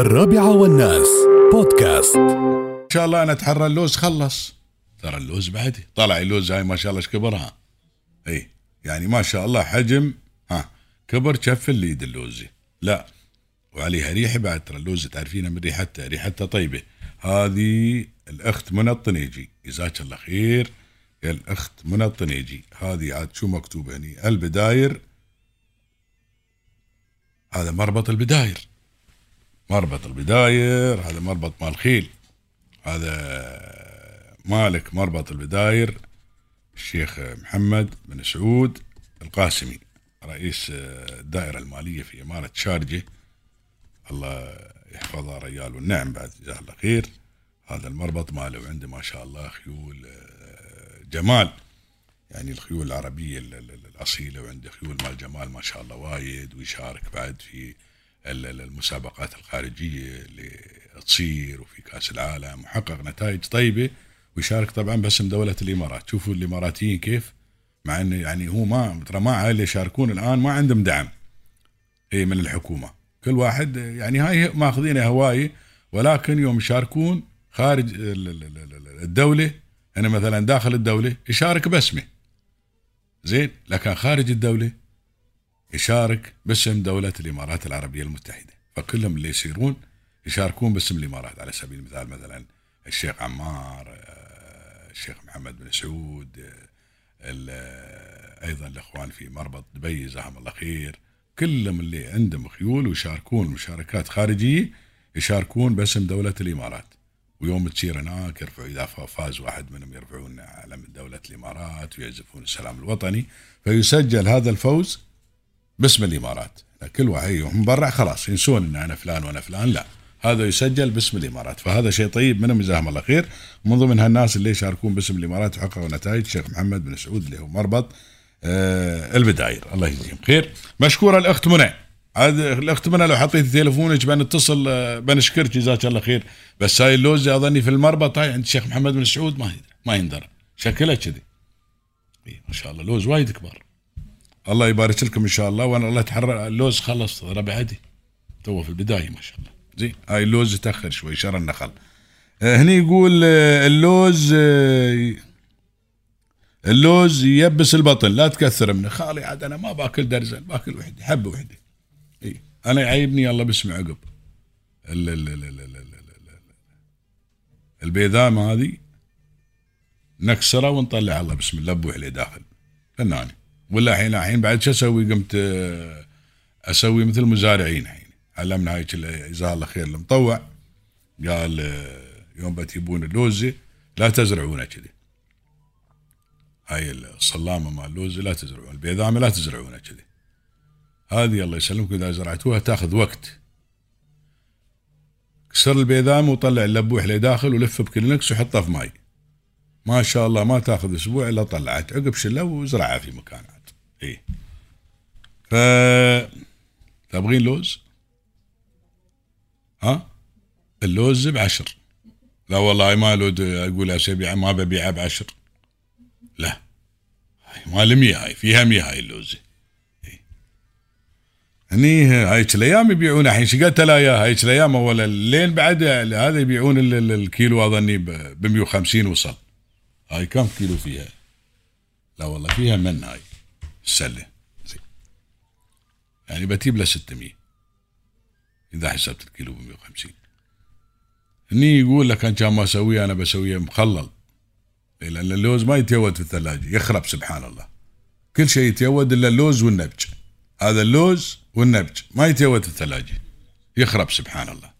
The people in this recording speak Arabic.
الرابعة والناس. بودكاست. إن شاء الله أنا أتحرى اللوز خلص. ترى اللوز بعدي. طلع اللوز هاي ما شاء الله كبرها؟ إي يعني ما شاء الله حجم. ها كبر كف اليد اللوزي. لا وعليها ريحة بعد ترى اللوز تعرفينها من ريحتها. ريحتها طيبة. هذه الأخت منى الطنيجي جزاك الله خير. يا الأخت منى الطنيجي هذه عاد شو مكتوب هني؟ البداير. هذا مربط البداير. مربط البداير هذا مربط مال خيل. هذا مالك مربط البداير الشيخ محمد بن سعود القاسمي رئيس الدائرة المالية في إمارة شارجة. الله يحفظها ريال والنعم بعد جزاه الله خير. هذا المربط ماله وعنده ما شاء الله خيول آه، جمال. يعني الخيول العربية ال- ال- الأصيلة وعنده خيول مال جمال ما شاء الله وايد ويشارك بعد في المسابقات الخارجية اللي تصير وفي كأس العالم وحقق نتائج طيبة ويشارك طبعا باسم دولة الإمارات. شوفوا الإماراتيين كيف مع إنه يعني هو ما ترى ما اللي يشاركون الآن ما عندهم دعم. اي من الحكومة. كل واحد يعني هاي ماخذينها هواية ولكن يوم يشاركون خارج ال- ال- ال- ال- الدولة أنا مثلا داخل الدولة يشارك باسمه. زين لكن خارج الدولة يشارك باسم دولة الإمارات العربية المتحدة. فكلهم اللي يصيرون يشاركون باسم الإمارات. على سبيل المثال مثلا الشيخ عمار آه، الشيخ محمد بن سعود آه، ال- أيضا الإخوان في مربط دبي جزاهم الله خير. كلهم اللي عندهم خيول ويشاركون مشاركات خارجية يشاركون باسم دولة الإمارات. ويوم تصير هناك يرفعوا فا- فاز واحد منهم يرفعون علم دولة الإمارات ويعزفون السلام الوطني. فيسجل هذا الفوز باسم الإمارات. كل واحد يوم برا خلاص ينسون إن أنا فلان وأنا فلان لا. هذا يسجل باسم الإمارات. فهذا شيء طيب منهم جزاهم الله خير. من ضمن هالناس اللي يشاركون باسم الإمارات وحققوا نتائج. الشيخ محمد بن سعود اللي هو مربط آه البداير. الله يجزيهم خير. مشكوره الأخت منى. عاد الأخت منى لو حطيت تليفونك بنتصل آه، بنشكرك جزاك الله خير. بس هاي اللوزه أظني في المربط هاي عند الشيخ محمد بن سعود ما يدري ما يندرى. شكلها كذي. إي، ما شاء الله لوز وايد كبار. الله يبارك لكم إن شاء الله. وأنا الله يتحرى اللوز خلص. ربع عادي. تو في البداية ما شاء الله. زين. هاي اللوز تاخر شوي. شر النخل. آه، هني يقول آه، اللوز آه، اللوز يبس البطن. لا تكثر منه. خالي عاد أنا ما باكل درزن باكل وحدة. حبه وحدة. إي. أنا يعيبني. الله بسمع عقب. البيذام هذه نكسره ونطلع الله بسم الله. بوح داخل. فناني ولا الحين الحين بعد شو أسوي؟ قمت آه، أسوي مثل المزارعين الحين. علمنا هاي جزاه الله خير. المطوع قال آه، يوم بتجيبون اللوزه لا تزرعونها كذي. هاي الصلامة مال اللوزه لا تزرعون. البيذامة لا تزرعونها كذي. هذه الله يسلمكم إذا زرعتوها تأخذ وقت. كسر البيذامه وطلع اللبوح لداخل ولف بكلينكس وحطه في ماي. ما شاء الله ما تاخذ أسبوع إلا طلعت. عقب شلة وزرعها في مكان عاد اي ف تبغين لوز؟ ها؟ اللوز بعشر. لا والله ما لود أقول أسبيع ما ببيعها بعشر. لا. هاي مال مية هاي فيها مية هاي اللوزه إي. هني هايك الأيام يبيعون الحين. شقتها لا يا هايك الأيام اول الليل بعد هذا يبيعون ال- ال- الكيلو اظني ب 150 وصل. هاي كم كيلو فيها؟ لا والله فيها من هاي. السله زين. يعني بتجيب له 600 إذا حسبت الكيلو ب 150 هني يقول لك أنا كان ما اسويه أنا بسويه مخلل. إيه، لأن اللوز ما يتيود في الثلاجة. يخرب سبحان الله. كل شيء يتيود إلا اللوز والنبج. هذا اللوز والنبج ما يتيود في الثلاجة. يخرب سبحان الله.